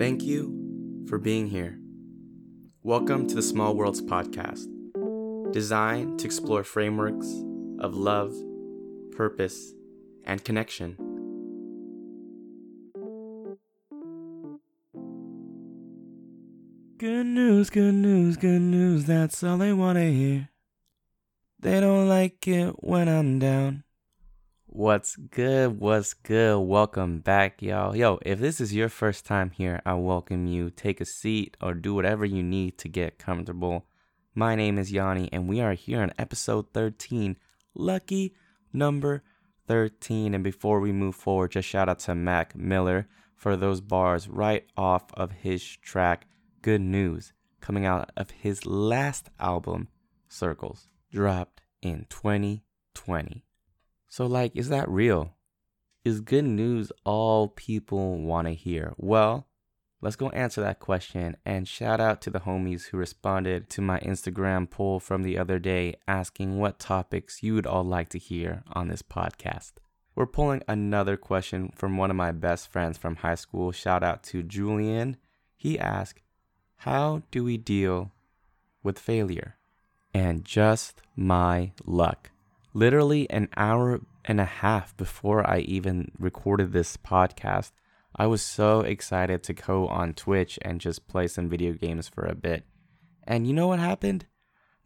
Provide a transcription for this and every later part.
Thank you for being here. Welcome to the Small Worlds podcast, designed to explore frameworks of love, purpose, and connection. Good news, good news, good news, that's all they want to hear. They don't like it when I'm down. What's good? What's good? Welcome back, y'all. Yo, if this is your first time here, I welcome you. Take a seat or do whatever you need to get comfortable. My name is Yanni, and we are here on episode 13. Lucky number 13. And before we move forward, just shout out to Mac Miller for those bars right off of his track, Good News, coming out of his last album, Circles, dropped in 2020. So, like, is that real? Is good news all people want to hear? Well, let's go answer that question. And shout out to the homies who responded to my Instagram poll from the other day asking what topics you would all like to hear on this podcast. We're pulling another question from one of my best friends from high school. Shout out to Julian. He asked, How do we deal with failure? And just my luck literally an hour and a half before I even recorded this podcast, I was so excited to go on Twitch and just play some video games for a bit. And you know what happened?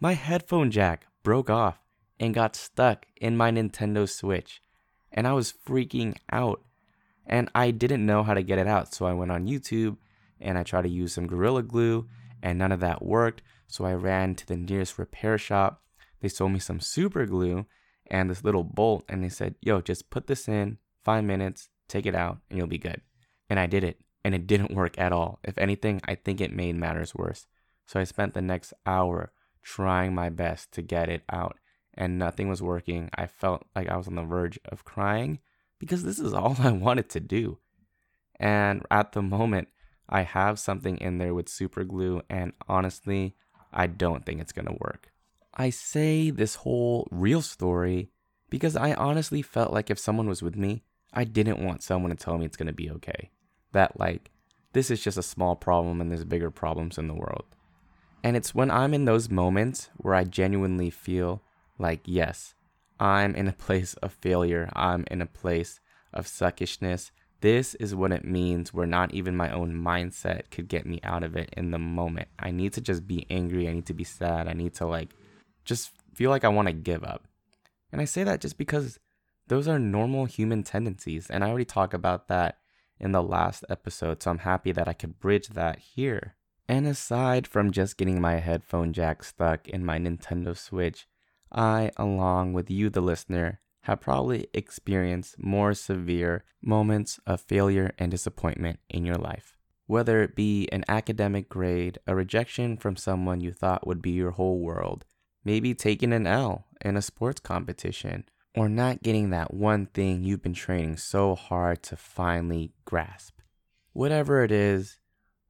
My headphone jack broke off and got stuck in my Nintendo Switch. And I was freaking out. And I didn't know how to get it out. So I went on YouTube and I tried to use some Gorilla Glue, and none of that worked. So I ran to the nearest repair shop they sold me some super glue and this little bolt, and they said, Yo, just put this in five minutes, take it out, and you'll be good. And I did it, and it didn't work at all. If anything, I think it made matters worse. So I spent the next hour trying my best to get it out, and nothing was working. I felt like I was on the verge of crying because this is all I wanted to do. And at the moment, I have something in there with super glue, and honestly, I don't think it's gonna work. I say this whole real story because I honestly felt like if someone was with me, I didn't want someone to tell me it's going to be okay. That, like, this is just a small problem and there's bigger problems in the world. And it's when I'm in those moments where I genuinely feel like, yes, I'm in a place of failure, I'm in a place of suckishness. This is what it means where not even my own mindset could get me out of it in the moment. I need to just be angry. I need to be sad. I need to, like, just feel like I want to give up. And I say that just because those are normal human tendencies. And I already talked about that in the last episode. So I'm happy that I could bridge that here. And aside from just getting my headphone jack stuck in my Nintendo Switch, I, along with you, the listener, have probably experienced more severe moments of failure and disappointment in your life. Whether it be an academic grade, a rejection from someone you thought would be your whole world, maybe taking an L in a sports competition, or not getting that one thing you've been training so hard to finally grasp. Whatever it is,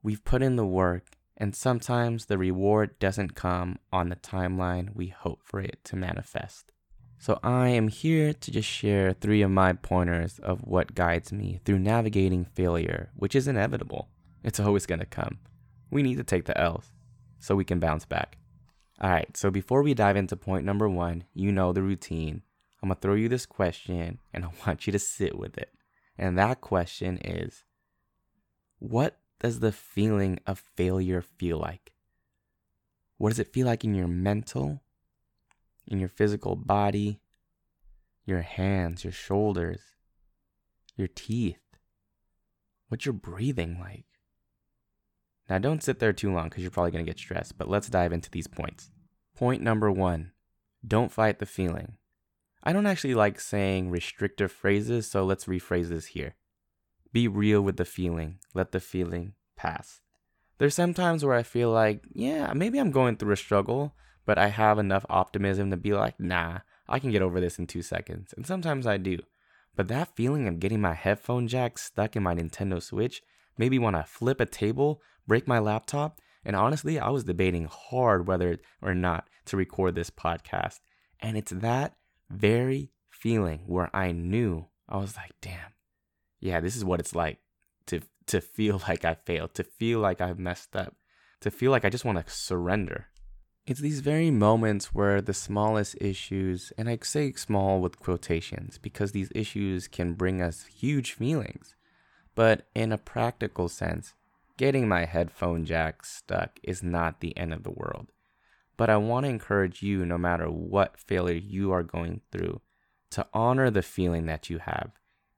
we've put in the work, and sometimes the reward doesn't come on the timeline we hope for it to manifest. So, I am here to just share three of my pointers of what guides me through navigating failure, which is inevitable. It's always going to come. We need to take the L's so we can bounce back. All right, so before we dive into point number one, you know the routine. I'm gonna throw you this question and I want you to sit with it. And that question is What does the feeling of failure feel like? What does it feel like in your mental, in your physical body, your hands, your shoulders, your teeth? What's your breathing like? Now, don't sit there too long because you're probably going to get stressed, but let's dive into these points. Point number one don't fight the feeling. I don't actually like saying restrictive phrases, so let's rephrase this here. Be real with the feeling, let the feeling pass. There's some times where I feel like, yeah, maybe I'm going through a struggle, but I have enough optimism to be like, nah, I can get over this in two seconds. And sometimes I do. But that feeling of getting my headphone jack stuck in my Nintendo Switch made me want to flip a table break my laptop. And honestly, I was debating hard whether or not to record this podcast. And it's that very feeling where I knew I was like, damn, yeah, this is what it's like to to feel like I failed, to feel like I've messed up, to feel like I just want to surrender. It's these very moments where the smallest issues, and I say small with quotations because these issues can bring us huge feelings. But in a practical sense, getting my headphone jack stuck is not the end of the world. But I want to encourage you, no matter what failure you are going through, to honor the feeling that you have.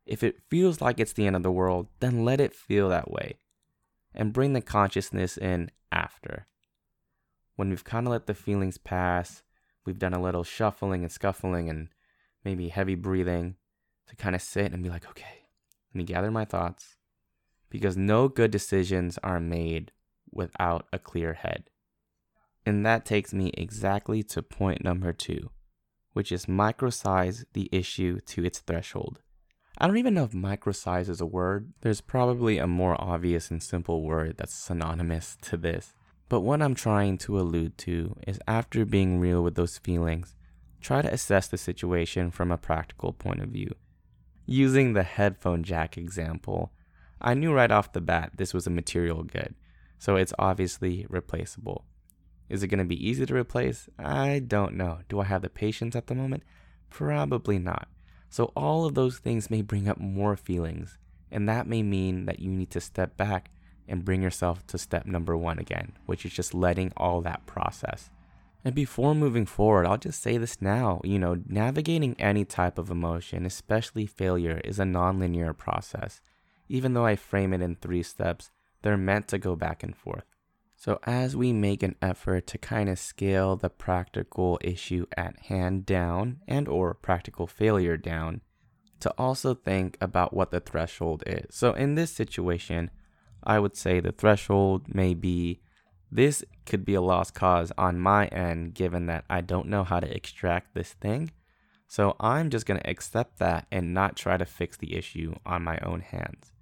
If it feels like it's the end of the world, then let it feel that way. And bring the consciousness in after when we've kind of let the feelings pass, we've done a little shuffling and scuffling and maybe heavy breathing to kind of sit and be like, okay, let me gather my thoughts. Because no good decisions are made without a clear head. And that takes me exactly to point number two, which is microsize the issue to its threshold. I don't even know if microsize is a word. There's probably a more obvious and simple word that's synonymous to this. But what I'm trying to allude to is after being real with those feelings, try to assess the situation from a practical point of view. Using the headphone jack example, I knew right off the bat this was a material good, so it's obviously replaceable. Is it going to be easy to replace? I don't know. Do I have the patience at the moment? Probably not. So, all of those things may bring up more feelings, and that may mean that you need to step back and bring yourself to step number one again, which is just letting all that process. And before moving forward, I'll just say this now you know, navigating any type of emotion, especially failure, is a nonlinear process. Even though I frame it in three steps, they're meant to go back and forth. So as we make an effort to kind of scale the practical issue at hand down and or practical failure down, to also think about what the threshold is. So in this situation, I would say the threshold may be this could be a lost cause on my end, given that I don't know how to extract this thing. So I'm just going to accept that and not try to fix the issue on my own hands.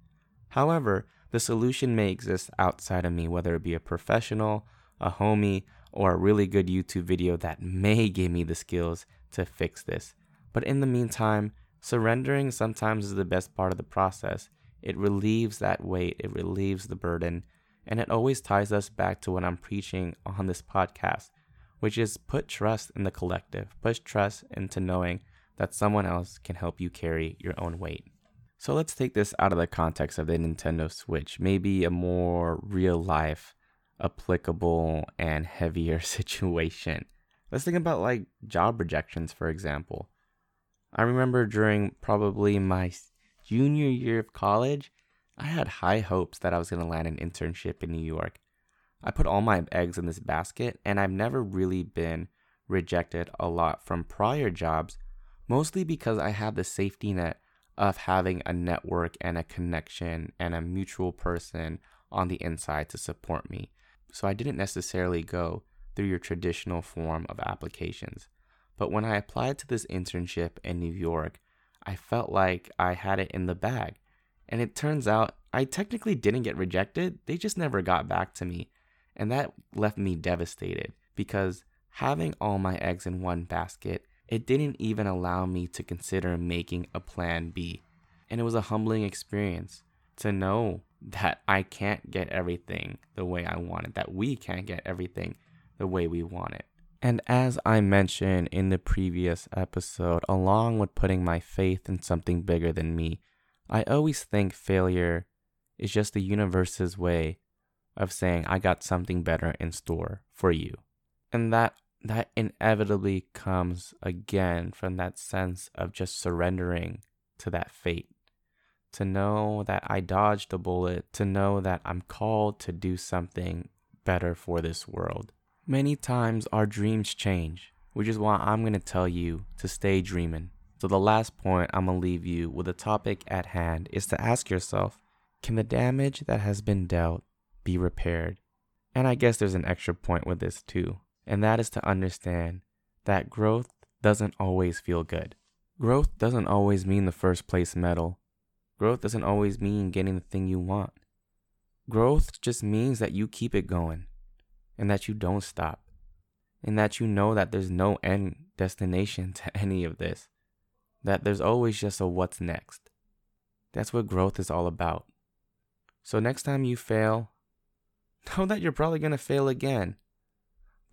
However, the solution may exist outside of me, whether it be a professional, a homie, or a really good YouTube video that may give me the skills to fix this. But in the meantime, surrendering sometimes is the best part of the process it relieves that weight, it relieves the burden, and it always ties us back to what I'm preaching on this podcast, which is put trust in the collective, put trust into knowing that someone else can help you carry your own weight. So let's take this out of the context of the Nintendo Switch, maybe a more real life, applicable, and heavier situation. Let's think about like job rejections, for example. I remember during probably my junior year of college, I had high hopes that I was going to land an internship in New York. I put all my eggs in this basket, and I've never really been rejected a lot from prior jobs, mostly because I had the safety net of having a network and a connection and a mutual person on the inside to support me. So I didn't necessarily go through your traditional form of applications. But when I applied to this internship in New York, I felt like I had it in the bag. And it turns out I technically didn't get rejected, they just never got back to me. And that left me devastated because having all my eggs in one basket, it didn't even allow me to consider making a plan B. And it was a humbling experience to know that I can't get everything the way I want it, that we can't get everything the way we want it. And as I mentioned in the previous episode, along with putting my faith in something bigger than me, I always think failure is just the universe's way of saying I got something better in store for you. And that that inevitably comes again from that sense of just surrendering to that fate. To know that I dodged a bullet, to know that I'm called to do something better for this world. Many times our dreams change, which is why I'm to tell you to stay dreaming. So, the last point I'm to leave you with the topic at hand is to ask yourself can the damage that has been dealt be repaired? And I guess there's an extra point with this too, and that is to understand that growth doesn't always feel good. Growth doesn't always mean the first place medal. Growth doesn't always mean getting the thing you want. Growth just means that you keep it going and that you don't stop, and that you know that there's no end destination to any of this, that there's always just a what's next. That's what growth is all about. So next time you fail, know that you're probably going to fail again.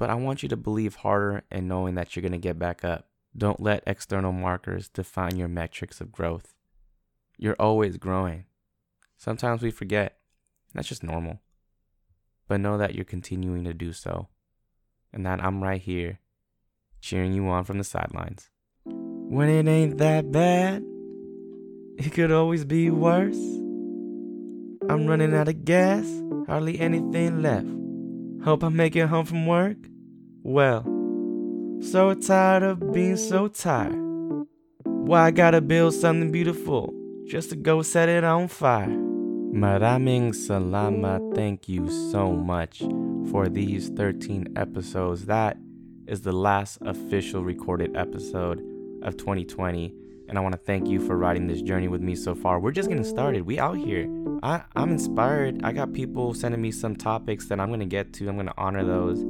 But I want you to believe harder and knowing that you're going to get back up. Don't let external markers define your metrics of growth. You're always growing. Sometimes we forget. That's just normal. But know that you're continuing to do so. And that I'm right here, cheering you on from the sidelines. When it ain't that bad, it could always be worse. I'm running out of gas, hardly anything left. Hope I make it home from work. Well, so tired of being so tired. Why I gotta build something beautiful just to go set it on fire? Maraming salamat, thank you so much for these 13 episodes. That is the last official recorded episode of 2020 and I want to thank you for riding this journey with me so far. We're just getting started. We out here. I, I'm inspired. I got people sending me some topics that I'm gonna get to. I'm gonna honor those.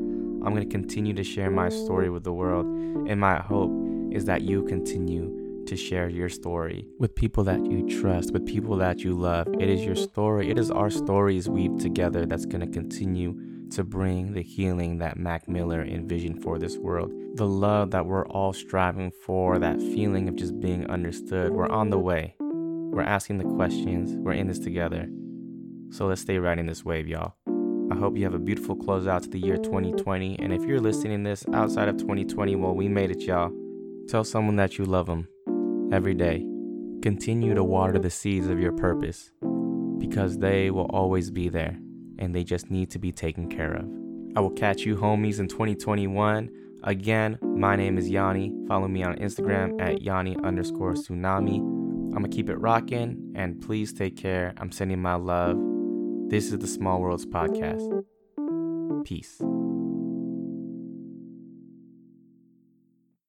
I'm gonna continue to share my story with the world. And my hope is that you continue to share your story with people that you trust, with people that you love. It is your story. It is our stories weaved together that's gonna continue to bring the healing that Mac Miller envisioned for this world. The love that we're all striving for, that feeling of just being understood. We're on the way. We're asking the questions. We're in this together. So let's stay riding this wave, y'all. I hope you have a beautiful closeout to the year 2020. And if you're listening this outside of 2020, well, we made it, y'all. Tell someone that you love them every day. Continue to water the seeds of your purpose because they will always be there and they just need to be taken care of. I will catch you homies in 2021. Again, my name is Yanni. Follow me on Instagram at Yanni underscore tsunami. I'm gonna keep it rocking and please take care. I'm sending my love. This is the Small Worlds Podcast. Peace.